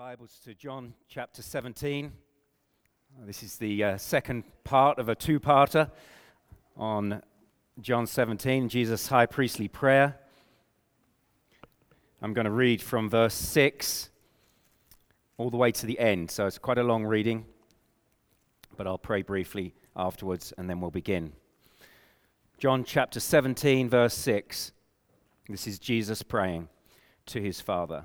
Bibles to John chapter 17. This is the uh, second part of a two parter on John 17, Jesus' high priestly prayer. I'm going to read from verse 6 all the way to the end, so it's quite a long reading, but I'll pray briefly afterwards and then we'll begin. John chapter 17, verse 6. This is Jesus praying to his Father.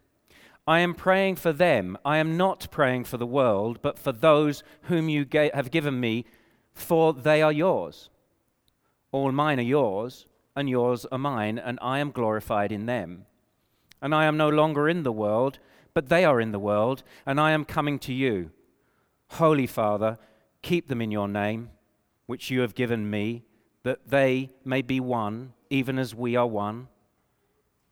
I am praying for them. I am not praying for the world, but for those whom you have given me, for they are yours. All mine are yours, and yours are mine, and I am glorified in them. And I am no longer in the world, but they are in the world, and I am coming to you. Holy Father, keep them in your name, which you have given me, that they may be one, even as we are one.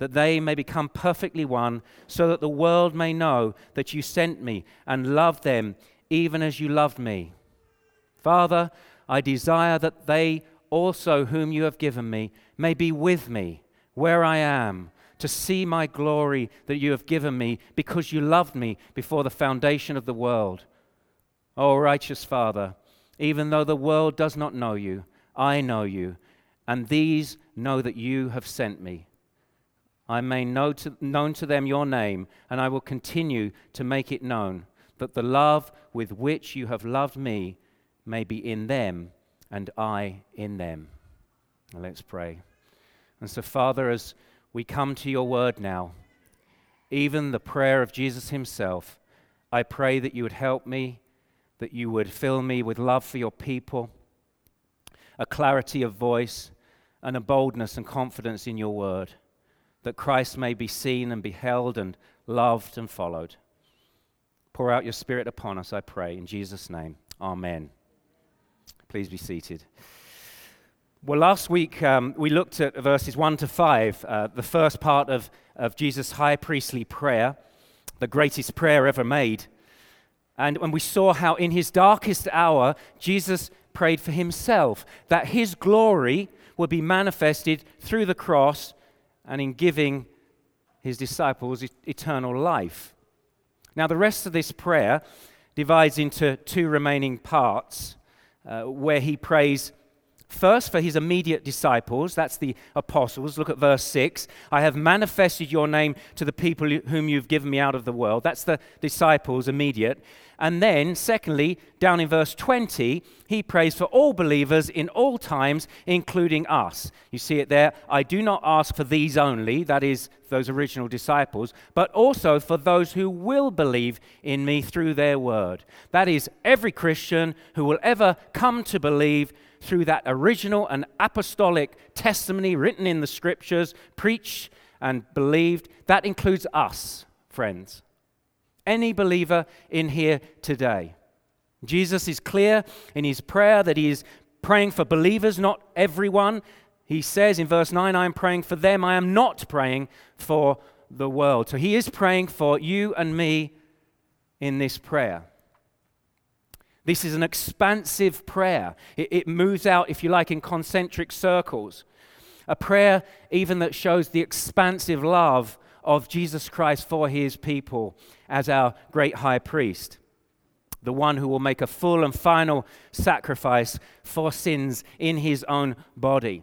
that they may become perfectly one, so that the world may know that you sent me and loved them even as you loved me. Father, I desire that they also, whom you have given me, may be with me where I am, to see my glory that you have given me, because you loved me before the foundation of the world. O righteous Father, even though the world does not know you, I know you, and these know that you have sent me. I may know to, known to them your name, and I will continue to make it known, that the love with which you have loved me may be in them, and I in them. Now let's pray. And so, Father, as we come to your word now, even the prayer of Jesus himself, I pray that you would help me, that you would fill me with love for your people, a clarity of voice, and a boldness and confidence in your word that Christ may be seen and beheld and loved and followed. Pour out your Spirit upon us, I pray, in Jesus' name. Amen. Please be seated. Well, last week um, we looked at verses 1 to 5, uh, the first part of, of Jesus' high priestly prayer, the greatest prayer ever made. And when we saw how in his darkest hour, Jesus prayed for himself, that his glory would be manifested through the cross and in giving his disciples eternal life. Now, the rest of this prayer divides into two remaining parts uh, where he prays first for his immediate disciples, that's the apostles. Look at verse 6. I have manifested your name to the people whom you've given me out of the world. That's the disciples, immediate. And then, secondly, down in verse 20, he prays for all believers in all times, including us. You see it there. I do not ask for these only, that is, those original disciples, but also for those who will believe in me through their word. That is, every Christian who will ever come to believe through that original and apostolic testimony written in the scriptures, preached and believed. That includes us friends. Any believer in here today. Jesus is clear in his prayer that he is praying for believers, not everyone. He says in verse 9, I am praying for them. I am not praying for the world. So he is praying for you and me in this prayer. This is an expansive prayer. It, it, moves out, if you like, in concentric circles. A prayer even that shows the expansive love of Jesus Christ for his people as our great high priest, the one who will make a full and final sacrifice for sins in his own body.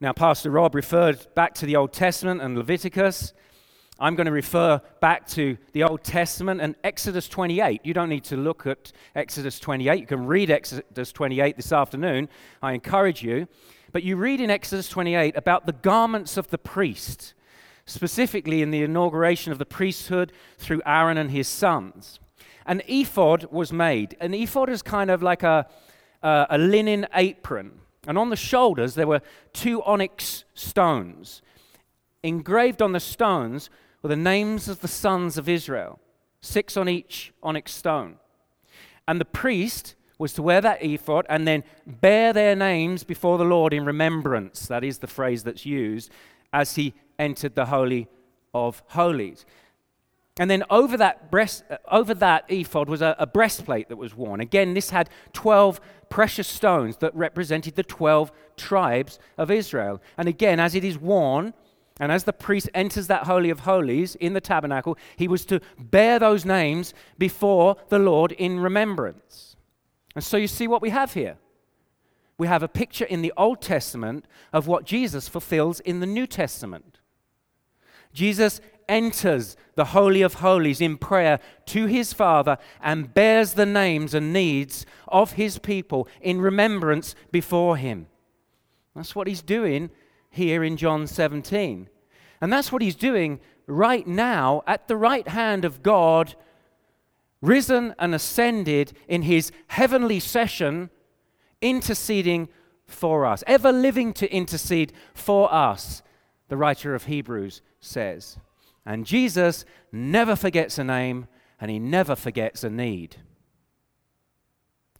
Now, Pastor Rob referred back to the Old Testament and Leviticus. I'm going to refer back to the Old Testament and Exodus 28. You don't need to look at Exodus 28. You can read Exodus 28 this afternoon. I encourage you. But you read in Exodus 28 about the garments of the priest, specifically in the inauguration of the priesthood through Aaron and his sons. An ephod was made. An ephod is kind of like a, a, a linen apron. And on the shoulders, there were two onyx stones. Engraved on the stones were the names of the sons of Israel, six on each onyx stone. And the priest was to wear that ephod and then bear their names before the Lord in remembrance. That is the phrase that's used as he entered the Holy of Holies. And then over that, breast, uh, over that ephod was a, a breastplate that was worn. Again, this had 12 precious stones that represented the 12 tribes of Israel. And again, as it is worn, and as the priest enters that Holy of Holies in the tabernacle, he was to bear those names before the Lord in remembrance. And so you see what we have here. We have a picture in the Old Testament of what Jesus fulfills in the New Testament. Jesus enters the Holy of Holies in prayer to his Father and bears the names and needs of his people in remembrance before him. That's what he's doing here in John 17. And that's what he's doing right now at the right hand of God, risen and ascended in his heavenly session, interceding for us, ever living to intercede for us, the writer of Hebrews says. And Jesus never forgets a name and he never forgets a need.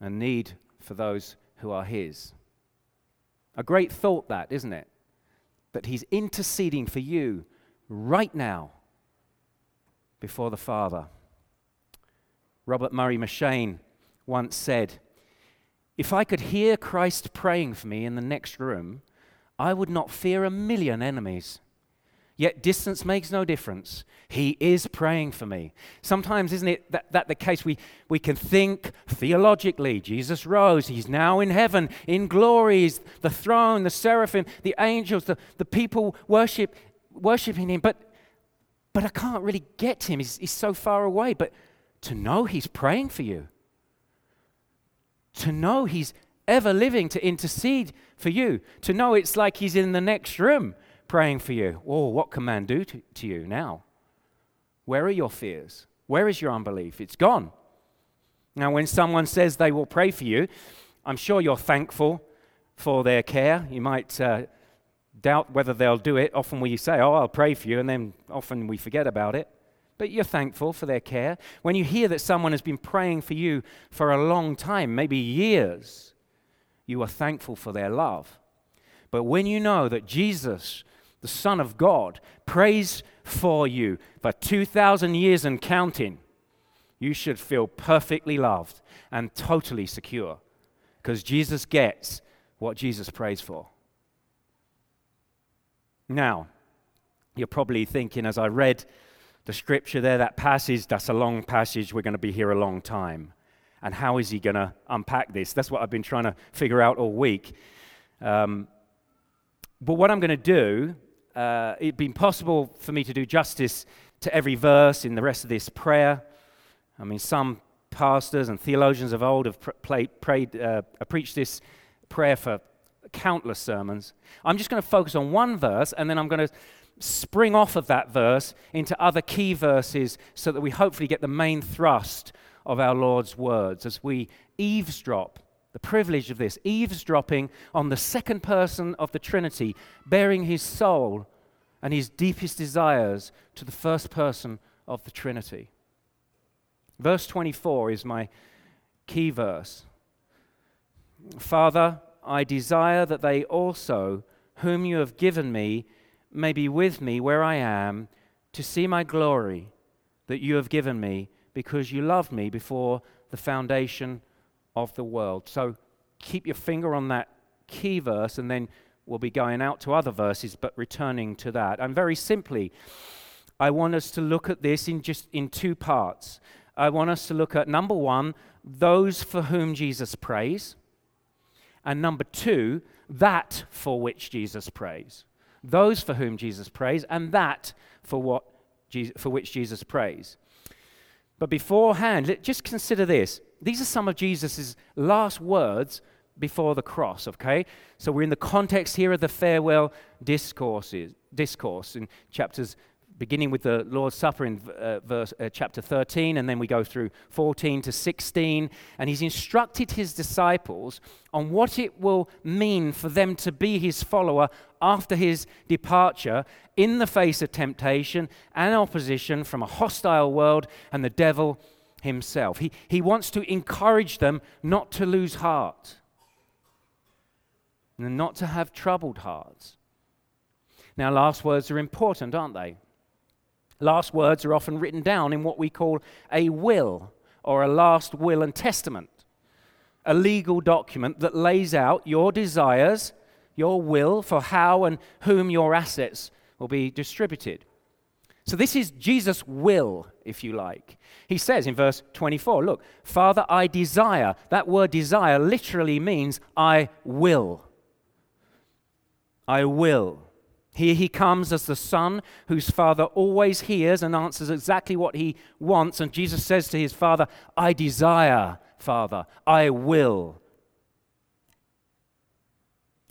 A need for those who are his. A great thought, that, isn't it? that He's interceding for you right now before the Father. Robert Murray M'Cheyne once said, If I could hear Christ praying for me in the next room, I would not fear a million enemies. Yet distance makes no difference. He is praying for me. Sometimes, isn't it that, that the case? We, we can think theologically. Jesus rose. He's now in heaven, in glories, the throne, the seraphim, the angels, the, the people worship, worshiping him. But, but I can't really get him. He's, he's so far away. But to know he's praying for you, to know he's ever living to intercede for you, to know it's like he's in the next room praying for you. Oh, what can man do to, to you now? Where are your fears? Where is your unbelief? It's gone. Now, when someone says they will pray for you, I'm sure you're thankful for their care. You might uh, doubt whether they'll do it. Often we say, Oh, I'll pray for you, and then often we forget about it. But you're thankful for their care. When you hear that someone has been praying for you for a long time, maybe years, you are thankful for their love. But when you know that Jesus the Son of God, prays for you for 2,000 years and counting, you should feel perfectly loved and totally secure because Jesus gets what Jesus prays for. Now, you're probably thinking as I read the scripture there, that passage, that's a long passage, we're going to be here a long time. And how is he going to unpack this? That's what I've been trying to figure out all week. Um, but what I'm going to do uh, it'd been possible for me to do justice to every verse in the rest of this prayer. I mean, some pastors and theologians of old have pr- played, prayed, uh, preached this prayer for countless sermons. I'm just going to focus on one verse and then I'm going to spring off of that verse into other key verses so that we hopefully get the main thrust of our Lord's words as we eavesdrop the privilege of this, eavesdropping on the second person of the Trinity, bearing his soul and his deepest desires to the first person of the Trinity. Verse 24 is my key verse. Father, I desire that they also, whom you have given me, may be with me where I am, to see my glory that you have given me, because you loved me before the foundation of the world. So keep your finger on that key verse, and then we'll be going out to other verses, but returning to that. And very simply, I want us to look at this in just in two parts. I want us to look at number one, those for whom Jesus prays, and number two, that for which Jesus prays. Those for whom Jesus prays, and that for what for which Jesus prays. But beforehand, just consider this. These are some of Jesus' last words before the cross, okay? So we're in the context here of the farewell discourses, discourse in chapters beginning with the Lord's Supper in uh, verse, uh, chapter 13, and then we go through 14 to 16. And he's instructed his disciples on what it will mean for them to be his follower after his departure in the face of temptation and opposition from a hostile world and the devil himself. He, he wants to encourage them not to lose heart and not to have troubled hearts. Now, last words are important, aren't they? Last words are often written down in what we call a will or a last will and testament, a legal document that lays out your desires, your will for how and whom your assets will be distributed. So, this is Jesus' will, if you like. He says in verse 24, Look, Father, I desire. That word desire literally means I will. I will. Here he comes as the son whose father always hears and answers exactly what he wants. And Jesus says to his father, I desire, Father, I will.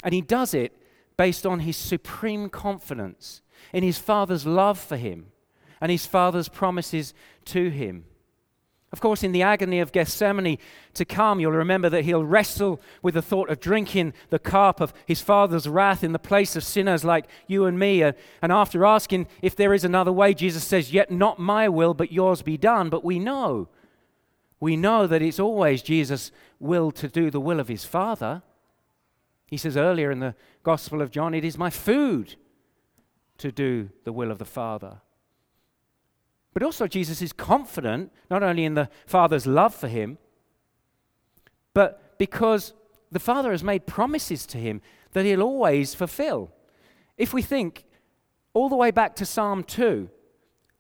And he does it based on his supreme confidence in his father's love for him and his father's promises to him. Of course, in the agony of Gethsemane to come, you'll remember that he'll wrestle with the thought of drinking the cup of his father's wrath in the place of sinners like you and me. Uh, and after asking if there is another way, Jesus says, Yet not my will, but yours be done. But we know, we know that it's always Jesus' will to do the will of his Father. He says earlier in the Gospel of John, It is my food to do the will of the Father. But also, Jesus is confident not only in the Father's love for him, but because the Father has made promises to him that he'll always fulfill. If we think all the way back to Psalm 2,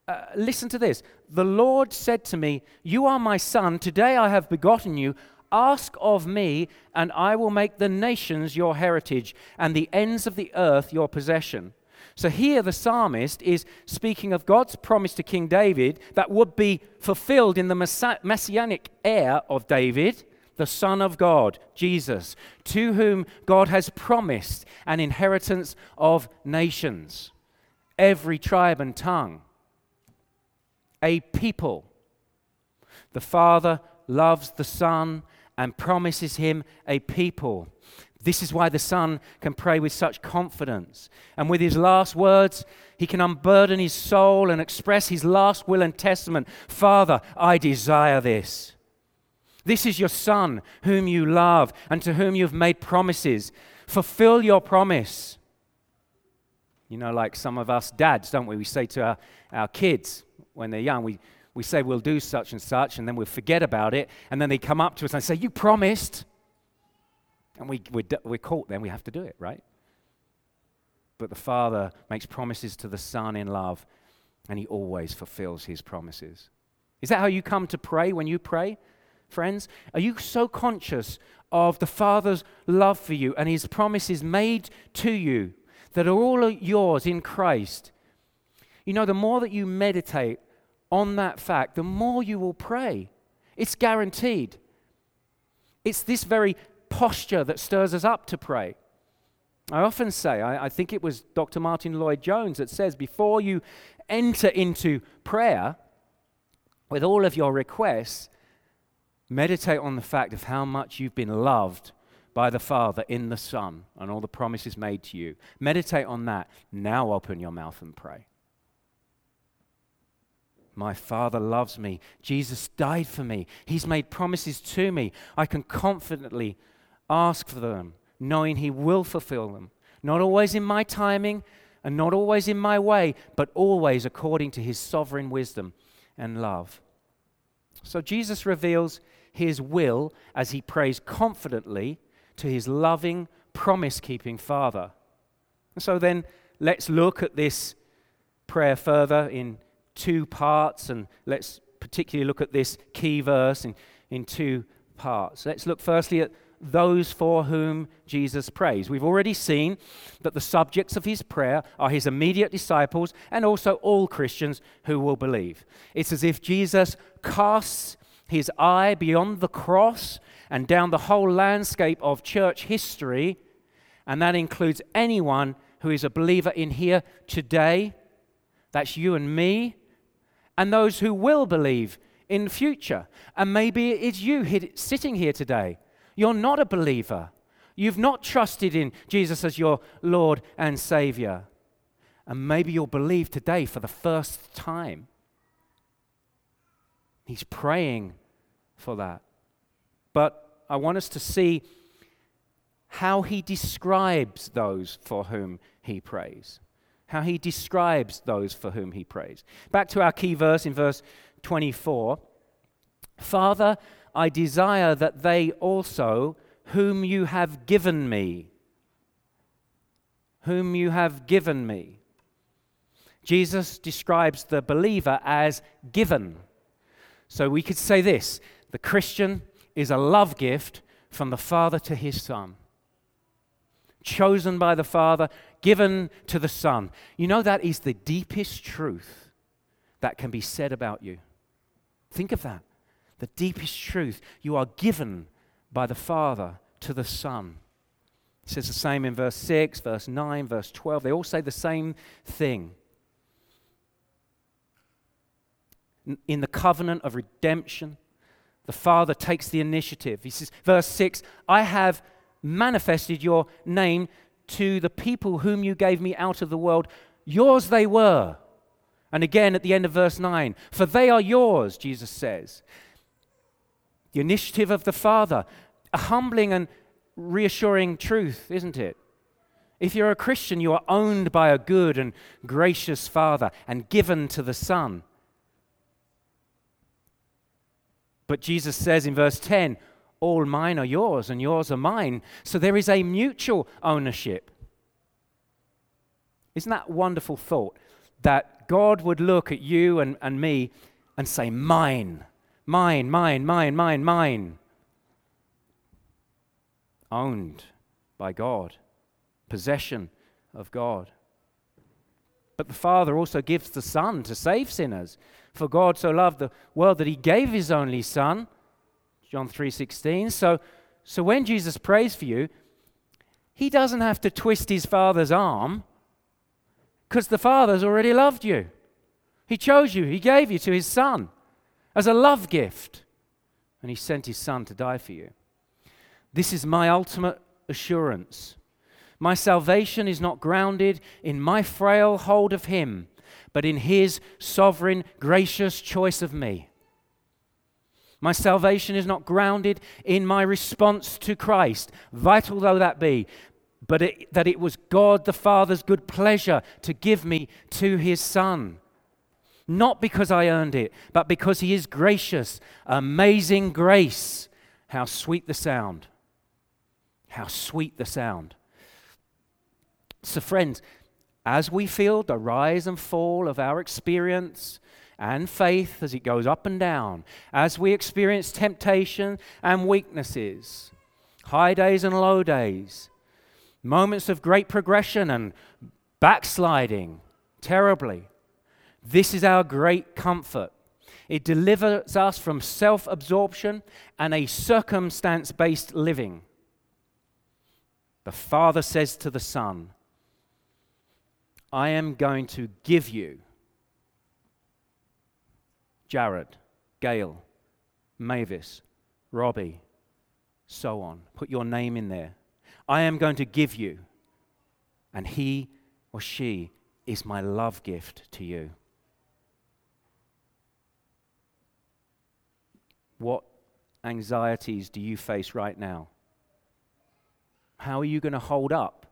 uh, listen to this. The Lord said to me, You are my son, today I have begotten you. Ask of me, and I will make the nations your heritage, and the ends of the earth your possession. So here the psalmist is speaking of God's promise to King David that would be fulfilled in the messianic heir of David, the Son of God, Jesus, to whom God has promised an inheritance of nations, every tribe and tongue, a people. The Father loves the Son and promises him a people. This is why the Son can pray with such confidence. And with his last words, he can unburden his soul and express his last will and testament Father, I desire this. This is your Son, whom you love and to whom you've made promises. Fulfill your promise. You know, like some of us dads, don't we? We say to our, our kids when they're young, we, we say we'll do such and such, and then we'll forget about it. And then they come up to us and say, You promised. And we, we're, we're caught then, we have to do it, right? But the Father makes promises to the Son in love, and He always fulfills His promises. Is that how you come to pray when you pray, friends? Are you so conscious of the Father's love for you and His promises made to you that are all yours in Christ? You know, the more that you meditate on that fact, the more you will pray. It's guaranteed. It's this very posture that stirs us up to pray. I often say, I, I think it was Dr. Martyn Lloyd-Jones that says, before you enter into prayer with all of your requests, meditate on the fact of how much you've been loved by the Father in the Son and all the promises made to you. Meditate on that. Now open your mouth and pray. My Father loves me. Jesus died for me. He's made promises to me. I can confidently ask for them, knowing He will fulfill them. Not always in my timing and not always in my way, but always according to His sovereign wisdom and love. So Jesus reveals His will as He prays confidently to His loving, promise keeping Father. So then let's look at this prayer further in two parts, and let's particularly look at this key verse in, in two parts. Let's look firstly at those for whom Jesus prays. We've already seen that the subjects of his prayer are his immediate disciples and also all Christians who will believe. It's as if Jesus casts his eye beyond the cross and down the whole landscape of church history, and that includes anyone who is a believer in here today. That's you and me, and those who will believe in future. And maybe it's you sitting here today. You're not a believer. You've not trusted in Jesus as your Lord and Savior. And maybe you'll believe today for the first time. He's praying for that. But I want us to see how he describes those for whom he prays how he describes those for whom he prays. Back to our key verse in verse 24 Father, I desire that they also, whom you have given me, whom you have given me. Jesus describes the believer as given. So we could say this the Christian is a love gift from the Father to his Son. Chosen by the Father, given to the Son. You know, that is the deepest truth that can be said about you. Think of that. The deepest truth. You are given by the Father to the Son. It says the same in verse 6, verse 9, verse 12. They all say the same thing. In the covenant of redemption, the Father takes the initiative. He says, verse 6 I have manifested your name to the people whom you gave me out of the world. Yours they were. And again at the end of verse 9, for they are yours, Jesus says. The initiative of the Father, a humbling and reassuring truth, isn't it? If you're a Christian, you are owned by a good and gracious Father and given to the Son. But Jesus says in verse 10, all mine are yours and yours are mine. So there is a mutual ownership. Isn't that wonderful thought? That God would look at you and, and me and say, Mine, mine, mine, mine, mine, mine. Owned by God, possession of God. But the Father also gives the Son to save sinners. For God so loved the world that he gave his only Son John 3:16. So so when Jesus prays for you, he doesn't have to twist his father's arm because the father's already loved you. He chose you, he gave you to his son as a love gift, and he sent his son to die for you. This is my ultimate assurance. My salvation is not grounded in my frail hold of him, but in his sovereign, gracious choice of me. My salvation is not grounded in my response to Christ, vital though that be, but it, that it was God the Father's good pleasure to give me to his Son. Not because I earned it, but because he is gracious. Amazing grace. How sweet the sound. How sweet the sound. So, friends, as we feel the rise and fall of our experience, and faith as it goes up and down, as we experience temptation and weaknesses, high days and low days, moments of great progression and backsliding terribly. This is our great comfort. It delivers us from self absorption and a circumstance based living. The Father says to the Son, I am going to give you Jared, Gail, Mavis, Robbie, so on. Put your name in there. I am going to give you, and he or she is my love gift to you. What anxieties do you face right now? How are you going to hold up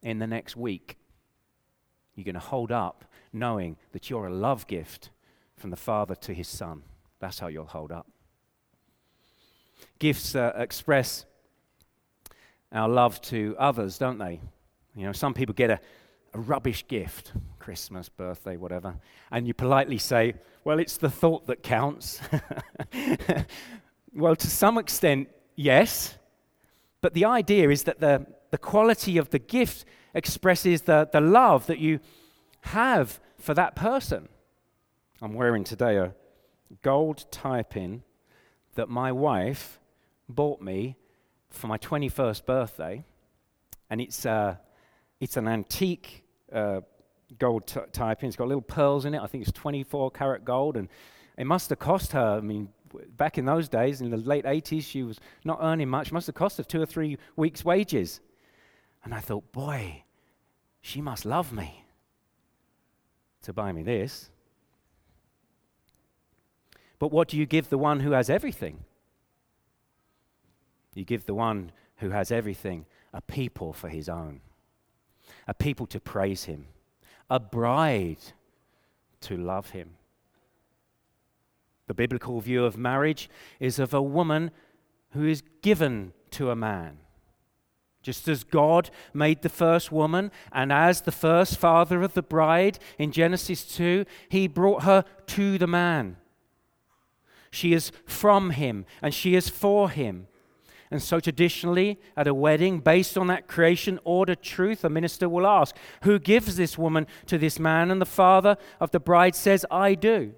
in the next week? You're going to hold up knowing that you're a love gift from the Father to His Son. That's how you'll hold up. Gifts uh, express our love to others, don't they? You know, some people get a, a rubbish gift, Christmas, birthday, whatever, and you politely say, Well, it's the thought that counts. well, to some extent, yes, but the idea is that the, the quality of the gift expresses the, the love that you have for that person. I'm wearing today a gold tie pin that my wife bought me for my 21st birthday. And it's, uh, it's an antique uh, gold t- tie pin. It's got little pearls in it. I think it's 24 karat gold. And it must have cost her, I mean, back in those days, in the late 80s, she was not earning much. It must have cost her two or three weeks' wages. And I thought, boy, she must love me to buy me this. But what do you give the one who has everything? You give the one who has everything a people for his own, a people to praise him, a bride to love him. The biblical view of marriage is of a woman who is given to a man. Just as God made the first woman, and as the first father of the bride in Genesis 2, he brought her to the man. She is from him, and she is for him. And so, traditionally, at a wedding, based on that creation order truth, a minister will ask, Who gives this woman to this man? And the father of the bride says, I do.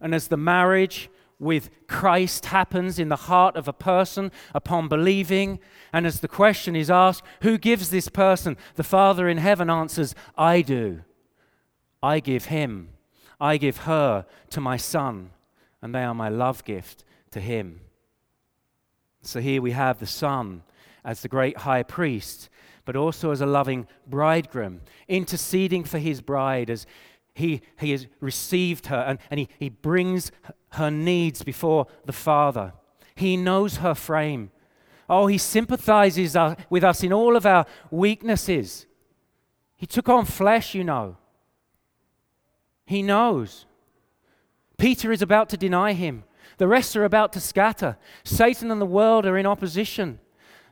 And as the marriage with Christ happens in the heart of a person upon believing, and as the question is asked, Who gives this person? The Father in heaven answers, I do. I give him. I give her to my Son, and they are my love gift to him. So here we have the Son as the great high priest, but also as a loving bridegroom, interceding for his bride as he, he has received her and, and he, he brings her needs before the Father. He knows her frame. Oh, he sympathizes with us in all of our weaknesses. He took on flesh, you know. He knows. Peter is about to deny him. The rest are about to scatter. Satan and the world are in opposition.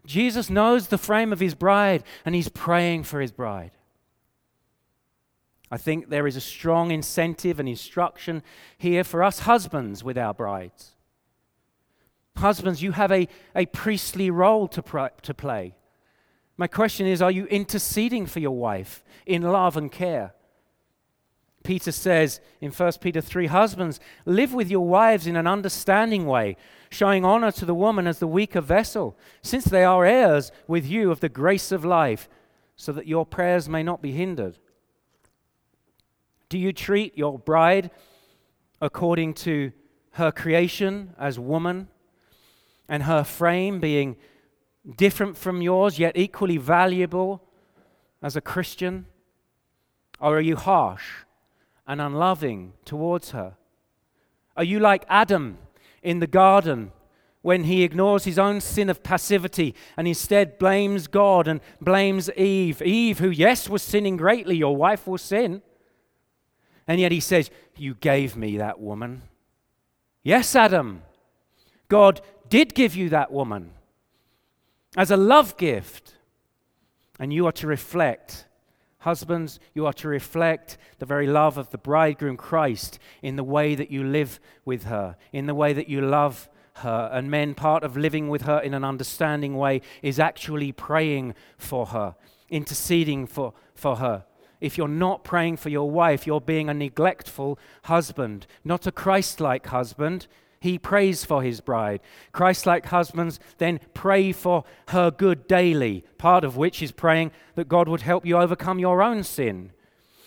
Jesus knows the frame of his bride, and he's praying for his bride. I think there is a strong incentive and instruction here for us husbands with our brides. Husbands, you have a, a priestly role to, pr- to play. My question is are you interceding for your wife in love and care? Peter says in 1 Peter 3 Husbands, live with your wives in an understanding way, showing honor to the woman as the weaker vessel, since they are heirs with you of the grace of life, so that your prayers may not be hindered. Do you treat your bride according to her creation as woman and her frame being different from yours, yet equally valuable as a Christian? Or are you harsh? And unloving towards her? Are you like Adam in the garden when he ignores his own sin of passivity and instead blames God and blames Eve? Eve, who, yes, was sinning greatly, your wife will sin. And yet he says, You gave me that woman. Yes, Adam, God did give you that woman as a love gift. And you are to reflect Husbands, you are to reflect the very love of the bridegroom Christ in the way that you live with her, in the way that you love her. And men, part of living with her in an understanding way is actually praying for her, interceding for, for her. If you're not praying for your wife, you're being a neglectful husband, not a Christ like husband. He prays for his bride. Christ like husbands then pray for her good daily, part of which is praying that God would help you overcome your own sin.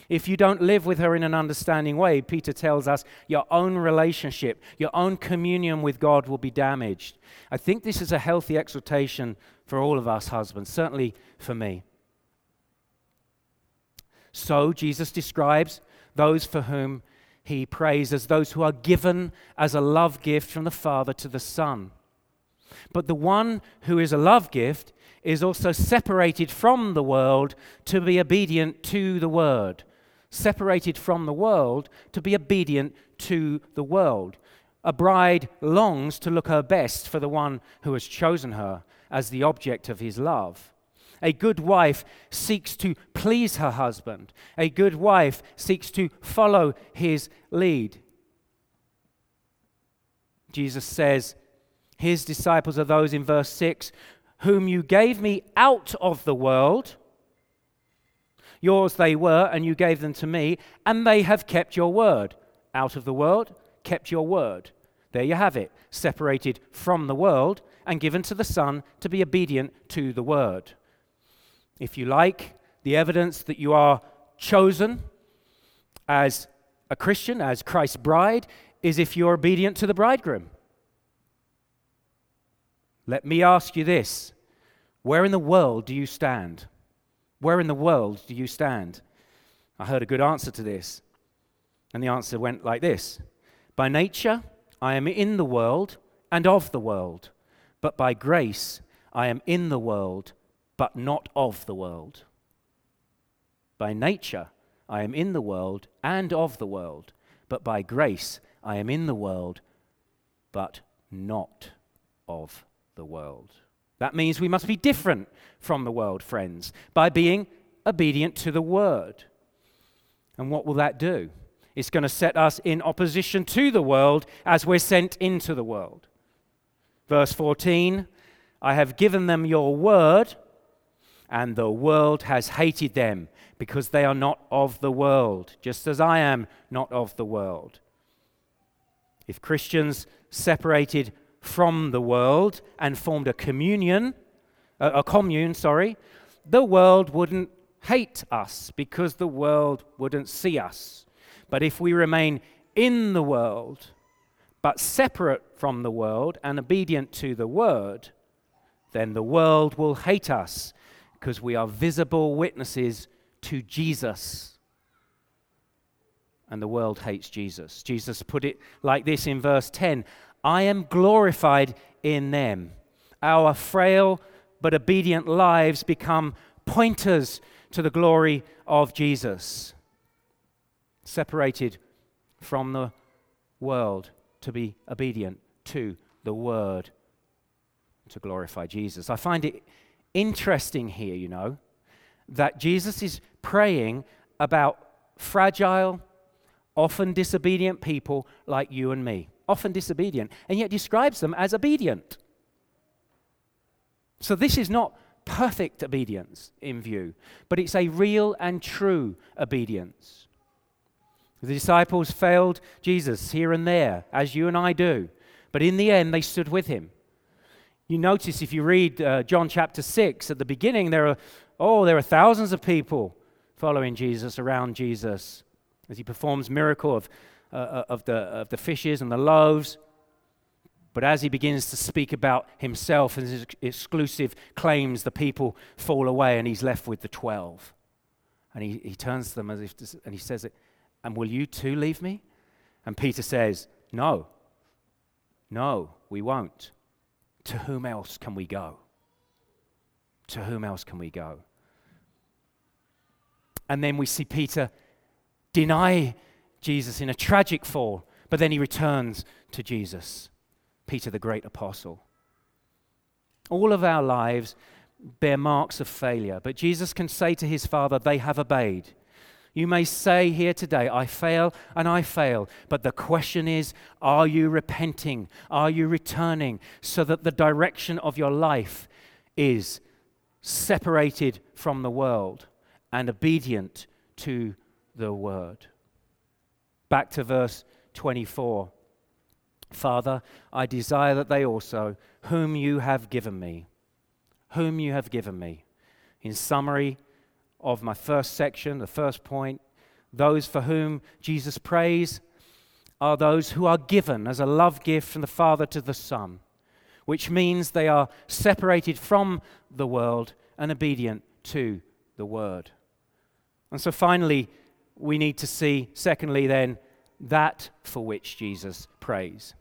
If you don't live with her in an understanding way, Peter tells us your own relationship, your own communion with God will be damaged. I think this is a healthy exhortation for all of us husbands, certainly for me. So, Jesus describes those for whom he prays as those who are given as a love gift from the Father to the Son. But the one who is a love gift is also separated from the world to be obedient to the word. Separated from the world to be obedient to the world. A bride longs to look her best for the one who has chosen her as the object of his love. A good wife seeks to please her husband. A good wife seeks to follow his lead. Jesus says, His disciples are those in verse 6 whom you gave me out of the world. Yours they were, and you gave them to me, and they have kept your word. Out of the world, kept your word. There you have it, separated from the world and given to the Son to be obedient to the word. If you like, the evidence that you are chosen as a Christian, as Christ's bride, is if you're obedient to the bridegroom. Let me ask you this Where in the world do you stand? Where in the world do you stand? I heard a good answer to this. And the answer went like this By nature, I am in the world and of the world, but by grace, I am in the world, but not of the world. By nature, I am in the world and of the world, but by grace, I am in the world, but not of the world. That means we must be different from the world, friends, by being obedient to the word. And what will that do? It's going to set us in opposition to the world as we're sent into the world. Verse 14 I have given them your word, and the world has hated them because they are not of the world, just as I am not of the world. If Christians separated from the world and formed a communion, a, commune, sorry, the world wouldn't hate us because the world wouldn't see us. But if we remain in the world, but separate from the world and obedient to the word, then the world will hate us because we are visible witnesses to Jesus. And the world hates Jesus. Jesus put it like this in verse 10 I am glorified in them. Our frail but obedient lives become pointers to the glory of Jesus. Separated from the world to be obedient to the word to glorify Jesus. I find it interesting here, you know, that Jesus is praying about fragile, often disobedient people like you and me often disobedient, and yet describes them as obedient. So this is not perfect obedience in view, but it's a real and true obedience. The disciples failed Jesus here and there, as you and I do, but in the end they stood with him. You notice if you read uh, John chapter 6, at the beginning there are, oh, there are thousands of people following Jesus, around Jesus, as he performs miracle of uh, uh, of, the, of the fishes and the loaves. But as he begins to speak about himself and his exclusive claims, the people fall away and he's left with the 12. And he, he turns to them as if to, and he says, it, And will you too leave me? And Peter says, No, no, we won't. To whom else can we go? To whom else can we go? And then we see Peter deny Jesus in a tragic fall, but then he returns to Jesus, Peter the great apostle. All of our lives bear marks of failure, but Jesus can say to his Father, They have obeyed. You may say here today, I fail and I fail. But the question is, are you repenting? Are you returning so that the direction of your life is separated from the world and obedient to the word? Back to verse 24. Father, I desire that they also, whom you have given me, whom you have given me. In summary of my first section, the first point, Those for whom Jesus prays are those who are given as a love gift from the Father to the Son, which means they are separated from the world and obedient to the Word. And so finally, we need to see, secondly, then, that for which Jesus prays.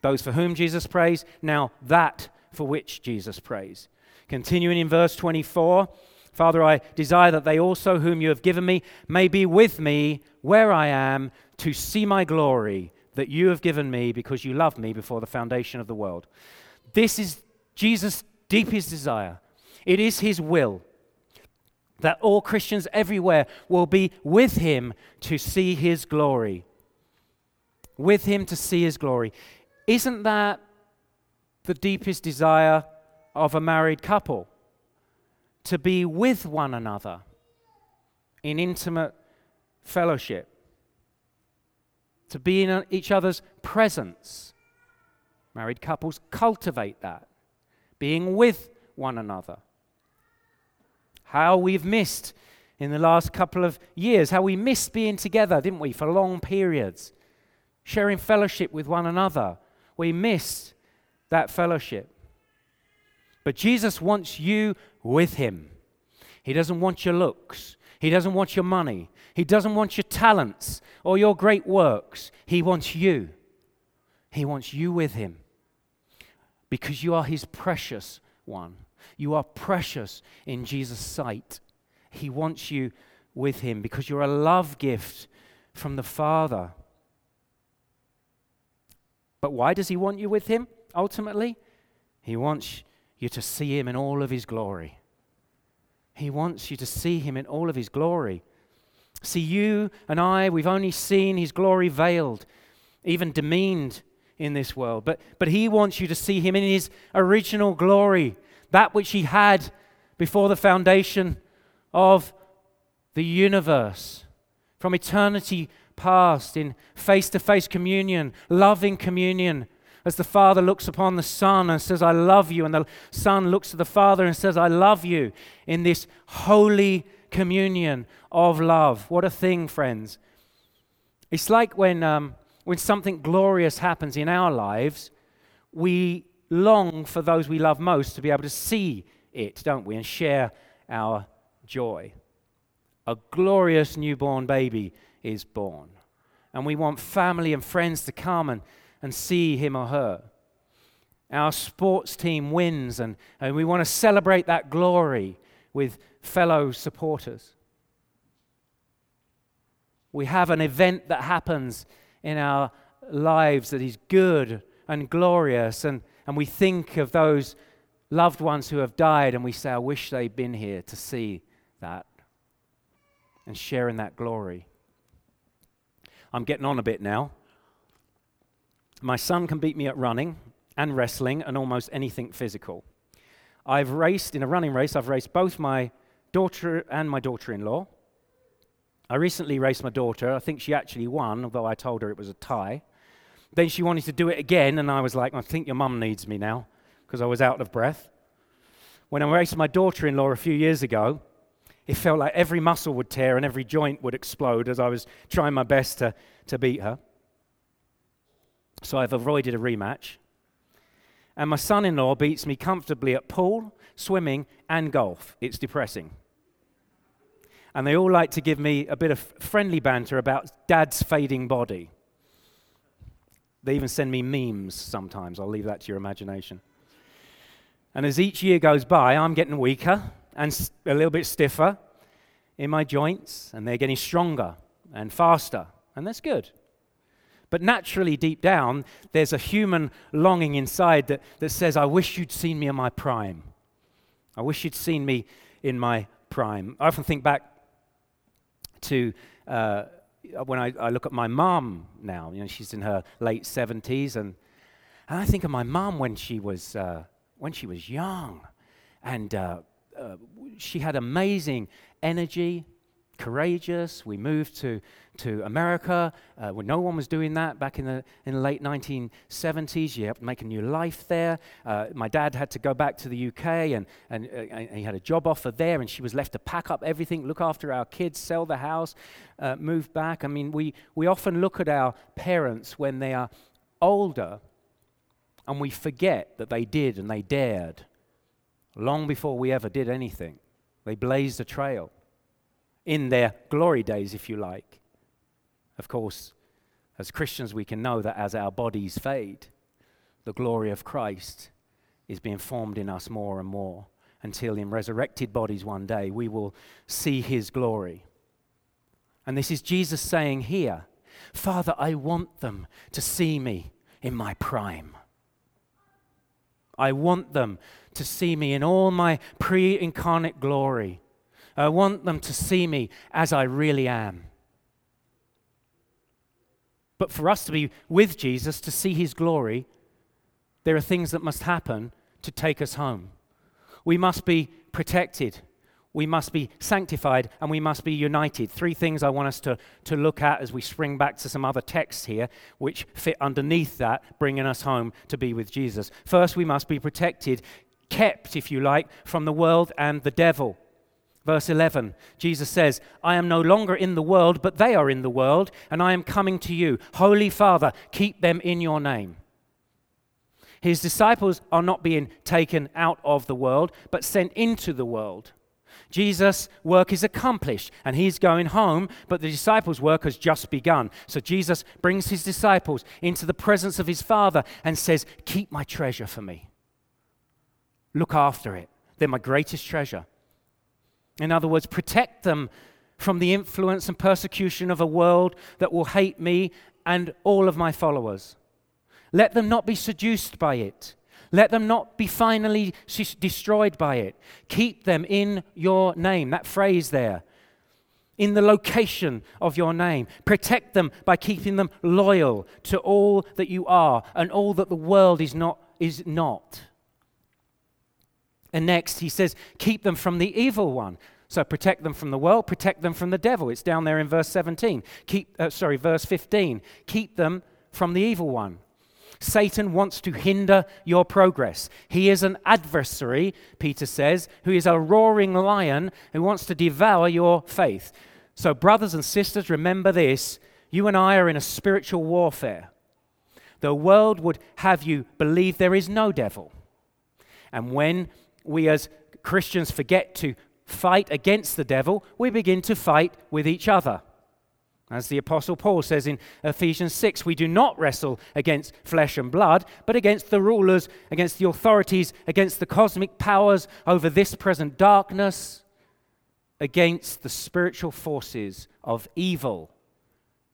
Those for whom Jesus prays, now that for which Jesus prays. Continuing in verse 24 Father, I desire that they also, whom you have given me, may be with me where I am to see my glory that you have given me because you loved me before the foundation of the world. This is Jesus' deepest desire. It is his will that all Christians everywhere will be with him to see his glory. With him to see his glory. Isn't that the deepest desire of a married couple? To be with one another in intimate fellowship, to be in each other's presence. Married couples cultivate that, being with one another. How we've missed in the last couple of years, how we missed being together, didn't we, for long periods, sharing fellowship with one another. We missed that fellowship. But Jesus wants you with Him. He doesn't want your looks, He doesn't want your money, He doesn't want your talents or your great works. He wants you. He wants you with Him because you are His precious one. You are precious in Jesus' sight. He wants you with Him because you're a love gift from the Father. But why does He want you with Him ultimately? He wants you to see Him in all of His glory. He wants you to see Him in all of His glory. See, you and I, we've only seen His glory veiled, even demeaned in this world. But, but He wants you to see Him in His original glory that which he had before the foundation of the universe. From eternity past, in face to face communion, loving communion, as the Father looks upon the Son and says, I love you, and the Son looks at the Father and says, I love you, in this holy communion of love. What a thing, friends. It's like when, um, when something glorious happens in our lives, we long for those we love most to be able to see it, don't we, and share our joy. A glorious newborn baby is born. And we want family and friends to come and, and see him or her. Our sports team wins, and, and we want to celebrate that glory with fellow supporters. We have an event that happens in our lives that is good and glorious, and, and we think of those loved ones who have died and we say, I wish they'd been here to see that and share in that glory. I'm getting on a bit now. My son can beat me at running and wrestling and almost anything physical. I've raced in a running race, I've raced both my daughter and my daughter in law. I recently raced my daughter. I think she actually won, although I told her it was a tie. Then she wanted to do it again, and I was like, I think your mum needs me now, because I was out of breath. When I raced my daughter in law a few years ago, it felt like every muscle would tear and every joint would explode as I was trying my best to, to beat her. So I've avoided a rematch. And my son in law beats me comfortably at pool, swimming, and golf. It's depressing. And they all like to give me a bit of friendly banter about dad's fading body. They even send me memes sometimes. I'll leave that to your imagination. And as each year goes by, I'm getting weaker and a little bit stiffer in my joints, and they're getting stronger and faster, and that's good. But naturally, deep down, there's a human longing inside that, that says, I wish you'd seen me in my prime. I wish you'd seen me in my prime. I often think back to uh, when I, I look at my mom now, you know, she's in her late 70s, and, and I think of my mom when she was, uh, when she was young. And uh, uh, she had amazing energy, courageous. We moved to, to America uh, when no one was doing that back in the, in the late 1970s. You have to make a new life there. Uh, my dad had to go back to the UK and, and, uh, and, he had a job offer there, and she was left to pack up everything, look after our kids, sell the house, uh, move back. I mean, we, we often look at our parents when they are older and we forget that they did and they dared long before we ever did anything. They blazed a trail in their glory days, if you like. Of course, as Christians, we can know that as our bodies fade, the glory of Christ is being formed in us more and more until in resurrected bodies one day we will see his glory. And this is Jesus saying here, Father, I want them to see me in my prime. I want them to see me in all my pre incarnate glory. I want them to see me as I really am. But for us to be with Jesus, to see his glory, there are things that must happen to take us home. We must be protected we must be sanctified and we must be united. Three things I want us to, to look at as we spring back to some other texts here, which fit underneath that, bringing us home to be with Jesus. First, we must be protected, kept, if you like, from the world and the devil. Verse 11, Jesus says, I am no longer in the world, but they are in the world, and I am coming to you. Holy Father, keep them in your name. His disciples are not being taken out of the world, but sent into the world. Jesus' work is accomplished and he's going home, but the disciples' work has just begun. So Jesus brings his disciples into the presence of his Father and says, Keep my treasure for me. Look after it. They're my greatest treasure. In other words, protect them from the influence and persecution of a world that will hate me and all of my followers. Let them not be seduced by it. Let them not be finally destroyed by it. Keep them in your name. That phrase there. In the location of your name. Protect them by keeping them loyal to all that you are and all that the world is not. Is not. And next, he says, keep them from the evil one. So protect them from the world, protect them from the devil. It's down there in verse 17. Keep, uh, sorry, verse 15. Keep them from the evil one. Satan wants to hinder your progress. He is an adversary, Peter says, who is a roaring lion who wants to devour your faith. So, brothers and sisters, remember this you and I are in a spiritual warfare. The world would have you believe there is no devil. And when we as Christians forget to fight against the devil, we begin to fight with each other. As the Apostle Paul says in Ephesians 6, we do not wrestle against flesh and blood, but against the rulers, against the authorities, against the cosmic powers over this present darkness, against the spiritual forces of evil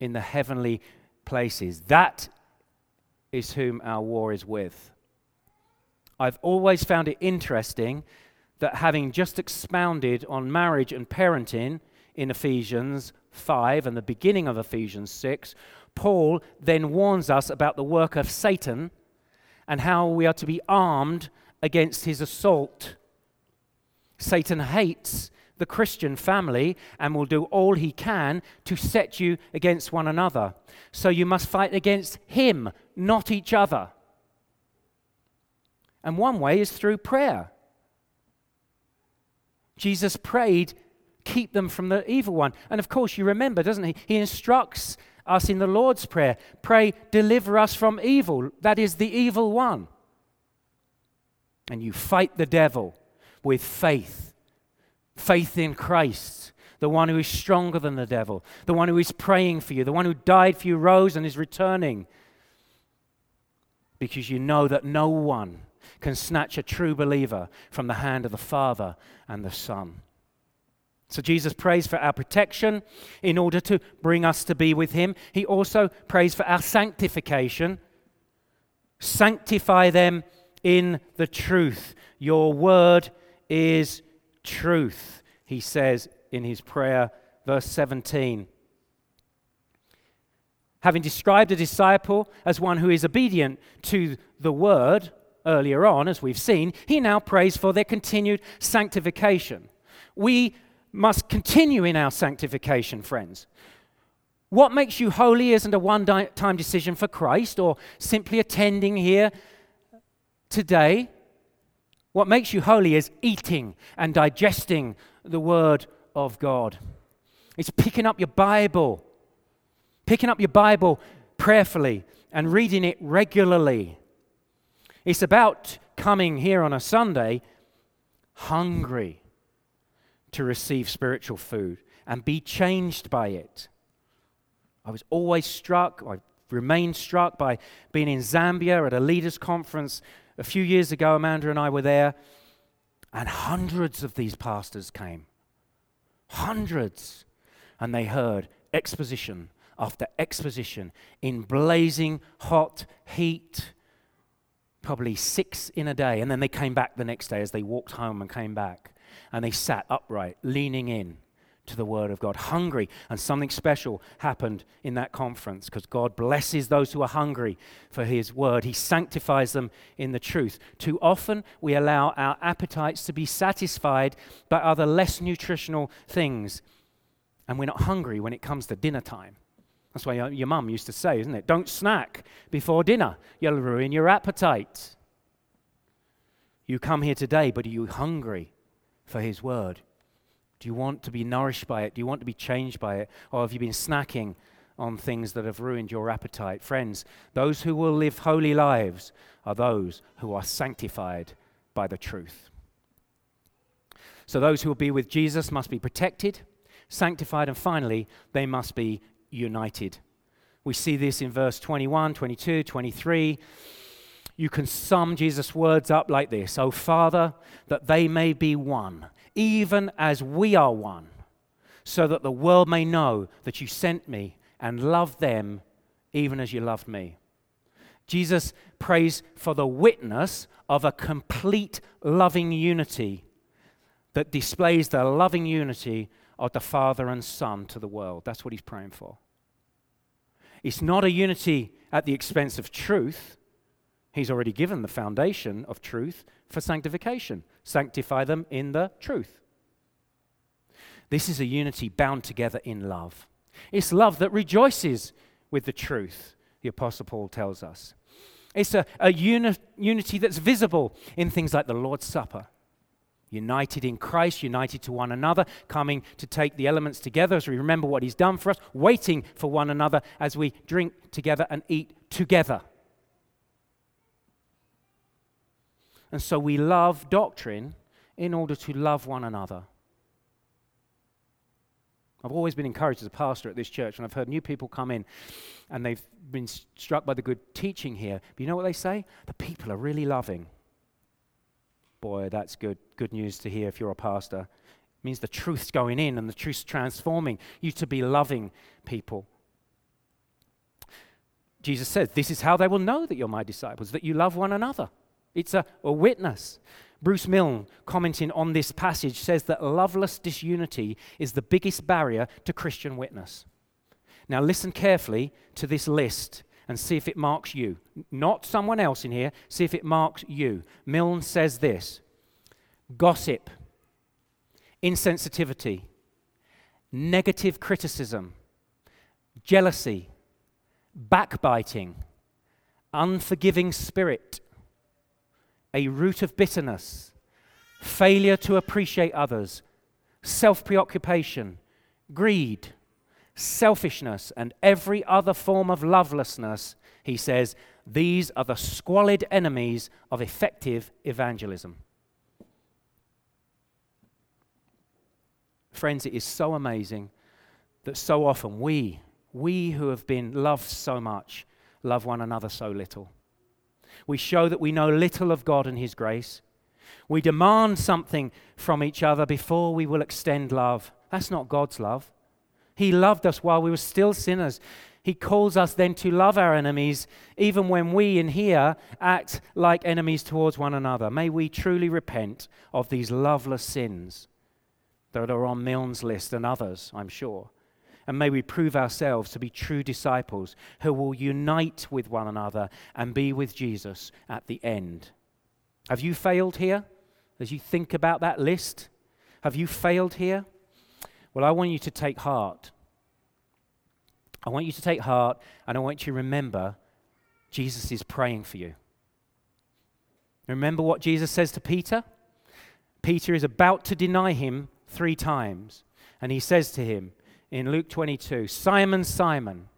in the heavenly places. That is whom our war is with. I've always found it interesting that having just expounded on marriage and parenting in Ephesians 5 and the beginning of Ephesians 6, Paul then warns us about the work of Satan and how we are to be armed against his assault. Satan hates the Christian family and will do all he can to set you against one another. So you must fight against him, not each other. And one way is through prayer. Jesus prayed keep them from the evil one. And of course, you remember, doesn't he? He instructs us in the Lord's Prayer pray, deliver us from evil. That is the evil one. And you fight the devil with faith faith in Christ, the one who is stronger than the devil, the one who is praying for you, the one who died for you, rose, and is returning. Because you know that no one can snatch a true believer from the hand of the Father and the Son. So Jesus prays for our protection in order to bring us to be with him. He also prays for our sanctification. Sanctify them in the truth. Your word is truth, he says in his prayer, verse 17. Having described a disciple as one who is obedient to the word earlier on, as we've seen, he now prays for their continued sanctification. We must continue in our sanctification, friends. What makes you holy isn't a one time decision for Christ or simply attending here today. What makes you holy is eating and digesting the Word of God. It's picking up your Bible, picking up your Bible prayerfully and reading it regularly. It's about coming here on a Sunday hungry to receive spiritual food and be changed by it. I was always struck, I remained struck by being in Zambia at a leaders' conference a few years ago. Amanda and I were there, and hundreds of these pastors came. Hundreds. And they heard exposition after exposition in blazing hot heat, probably six in a day. And then they came back the next day as they walked home and came back. And they sat upright, leaning in to the Word of God, hungry. And something special happened in that conference because God blesses those who are hungry for His Word. He sanctifies them in the truth. Too often, we allow our appetites to be satisfied by other less nutritional things. And we're not hungry when it comes to dinner time. That's why your, your mum used to say, isn't it? Don't snack before dinner, you'll ruin your appetite. You come here today, but are you hungry for His word? Do you want to be nourished by it? Do you want to be changed by it? Or have you been snacking on things that have ruined your appetite? Friends, those who will live holy lives are those who are sanctified by the truth. So, those who will be with Jesus must be protected, sanctified, and finally, they must be united. We see this in verse 21, 22, 23. You can sum Jesus' words up like this O Father, that they may be one, even as we are one, so that the world may know that you sent me and loved them even as you loved me. Jesus prays for the witness of a complete loving unity that displays the loving unity of the Father and Son to the world. That's what he's praying for. It's not a unity at the expense of truth. He's already given the foundation of truth for sanctification. Sanctify them in the truth. This is a unity bound together in love. It's love that rejoices with the truth, the Apostle Paul tells us. It's a, a uni- unity that's visible in things like the Lord's Supper united in Christ, united to one another, coming to take the elements together as we remember what He's done for us, waiting for one another as we drink together and eat together. And so we love doctrine in order to love one another. I've always been encouraged as a pastor at this church, and I've heard new people come in and they've been struck by the good teaching here. But you know what they say? The people are really loving. Boy, that's good, good news to hear if you're a pastor. It means the truth's going in and the truth's transforming you to be loving people. Jesus says, This is how they will know that you're my disciples, that you love one another. It's a, a witness. Bruce Milne, commenting on this passage, says that loveless disunity is the biggest barrier to Christian witness. Now, listen carefully to this list and see if it marks you. Not someone else in here, see if it marks you. Milne says this gossip, insensitivity, negative criticism, jealousy, backbiting, unforgiving spirit, a root of bitterness, failure to appreciate others, self preoccupation, greed selfishness, and every other form of lovelessness, he says, these are the squalid enemies of effective evangelism. Friends, it is so amazing that so often we, we who have been loved so much, love one another so little. We show that we know little of God and His grace. We demand something from each other before we will extend love. That's not God's love. He loved us while we were still sinners. He calls us then to love our enemies, even when we in here act like enemies towards one another. May we truly repent of these loveless sins that are on Milne's list and others, I'm sure. And may we prove ourselves to be true disciples who will unite with one another and be with Jesus at the end. Have you failed here as you think about that list? Have you failed here? Well, I want you to take heart. I want you to take heart and I want you to remember Jesus is praying for you. Remember what Jesus says to Peter? Peter is about to deny him three times. And he says to him in Luke 22 Simon, Simon,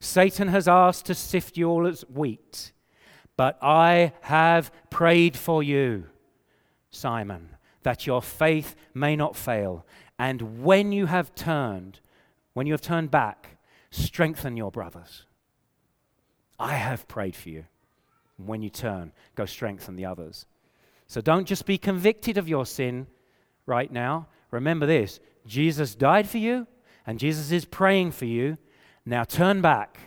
Satan has asked to sift you all as wheat, but I have prayed for you, Simon, that your faith may not fail. And when you have turned, when you have turned back, strengthen your brothers. I have prayed for you. When you turn, go strengthen the others. So don't just be convicted of your sin right now. Remember this Jesus died for you, and Jesus is praying for you. Now turn back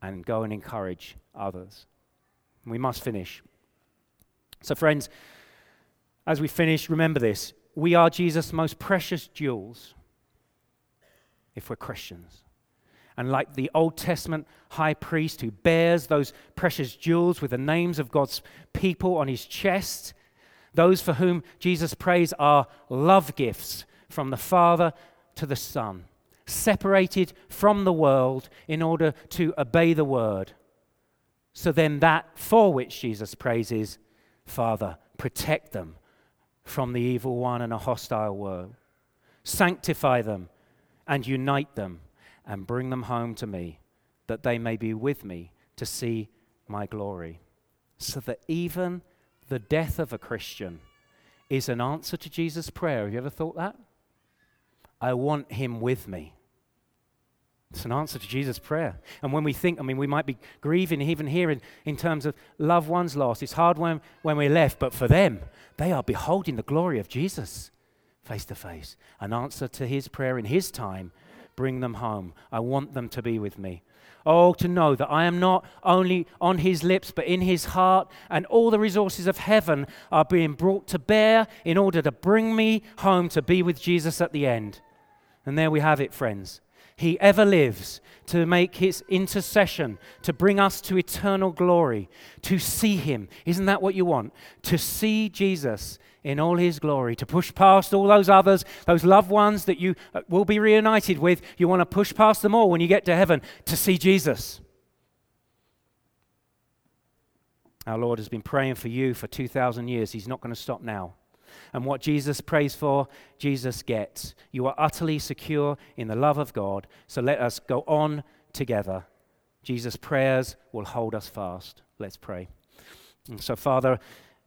and go and encourage others. We must finish. So, friends, as we finish, remember this we are Jesus' most precious jewels if we're Christians. And like the Old Testament high priest who bears those precious jewels with the names of God's people on his chest, those for whom Jesus prays are love gifts from the Father to the Son, separated from the world in order to obey the word. So then, that for which Jesus prays is Father, protect them from the evil one and a hostile world. Sanctify them and unite them and bring them home to me, that they may be with me to see my glory. So that even the death of a Christian is an answer to Jesus' prayer. Have you ever thought that? I want him with me. It's an answer to Jesus' prayer. And when we think, I mean, we might be grieving even here in, in terms of loved ones lost. It's hard when, when we're left, but for them, they are beholding the glory of Jesus face to face. An answer to his prayer in his time bring them home. I want them to be with me. Oh, to know that I am not only on his lips, but in his heart, and all the resources of heaven are being brought to bear in order to bring me home to be with Jesus at the end. And there we have it, friends. He ever lives to make his intercession, to bring us to eternal glory, to see him. Isn't that what you want? To see Jesus in all his glory, to push past all those others, those loved ones that you uh, will be reunited with. You want to push past them all when you get to heaven to see Jesus. Our Lord has been praying for you for 2,000 years. He's not going to stop now. And what Jesus prays for, Jesus gets. You are utterly secure in the love of God. So let us go on together. Jesus' prayers will hold us fast. Let's pray. And so, Father,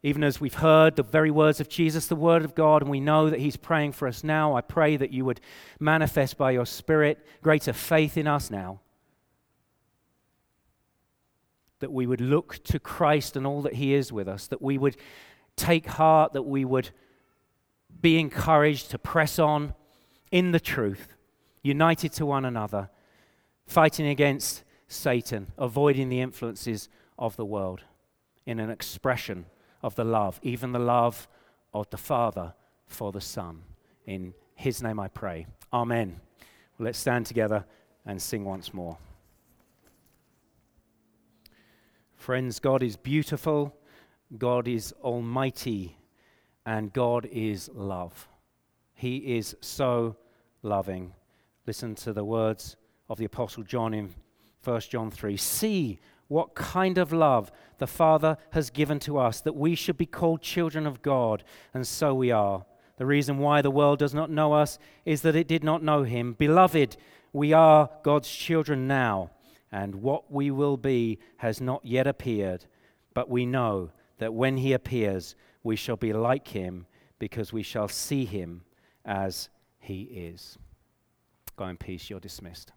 even as we've heard the very words of Jesus, the Word of God, and we know that He's praying for us now, I pray that you would manifest by your Spirit greater faith in us now. That we would look to Christ and all that He is with us, that we would take heart, that we would be encouraged to press on in the truth, united to one another, fighting against Satan, avoiding the influences of the world in an expression of the love, even the love of the Father for the Son. In His name I pray. Amen. Let's stand together and sing once more. Friends, God is beautiful, God is almighty, and God is love. He is so loving. Listen to the words of the Apostle John in 1 John 3. See what kind of love the Father has given to us, that we should be called children of God, and so we are. The reason why the world does not know us is that it did not know Him. Beloved, we are God's children now, and what we will be has not yet appeared, but we know that when He appears, we shall be like Him, because we shall see Him as He is. Go in peace, you're dismissed.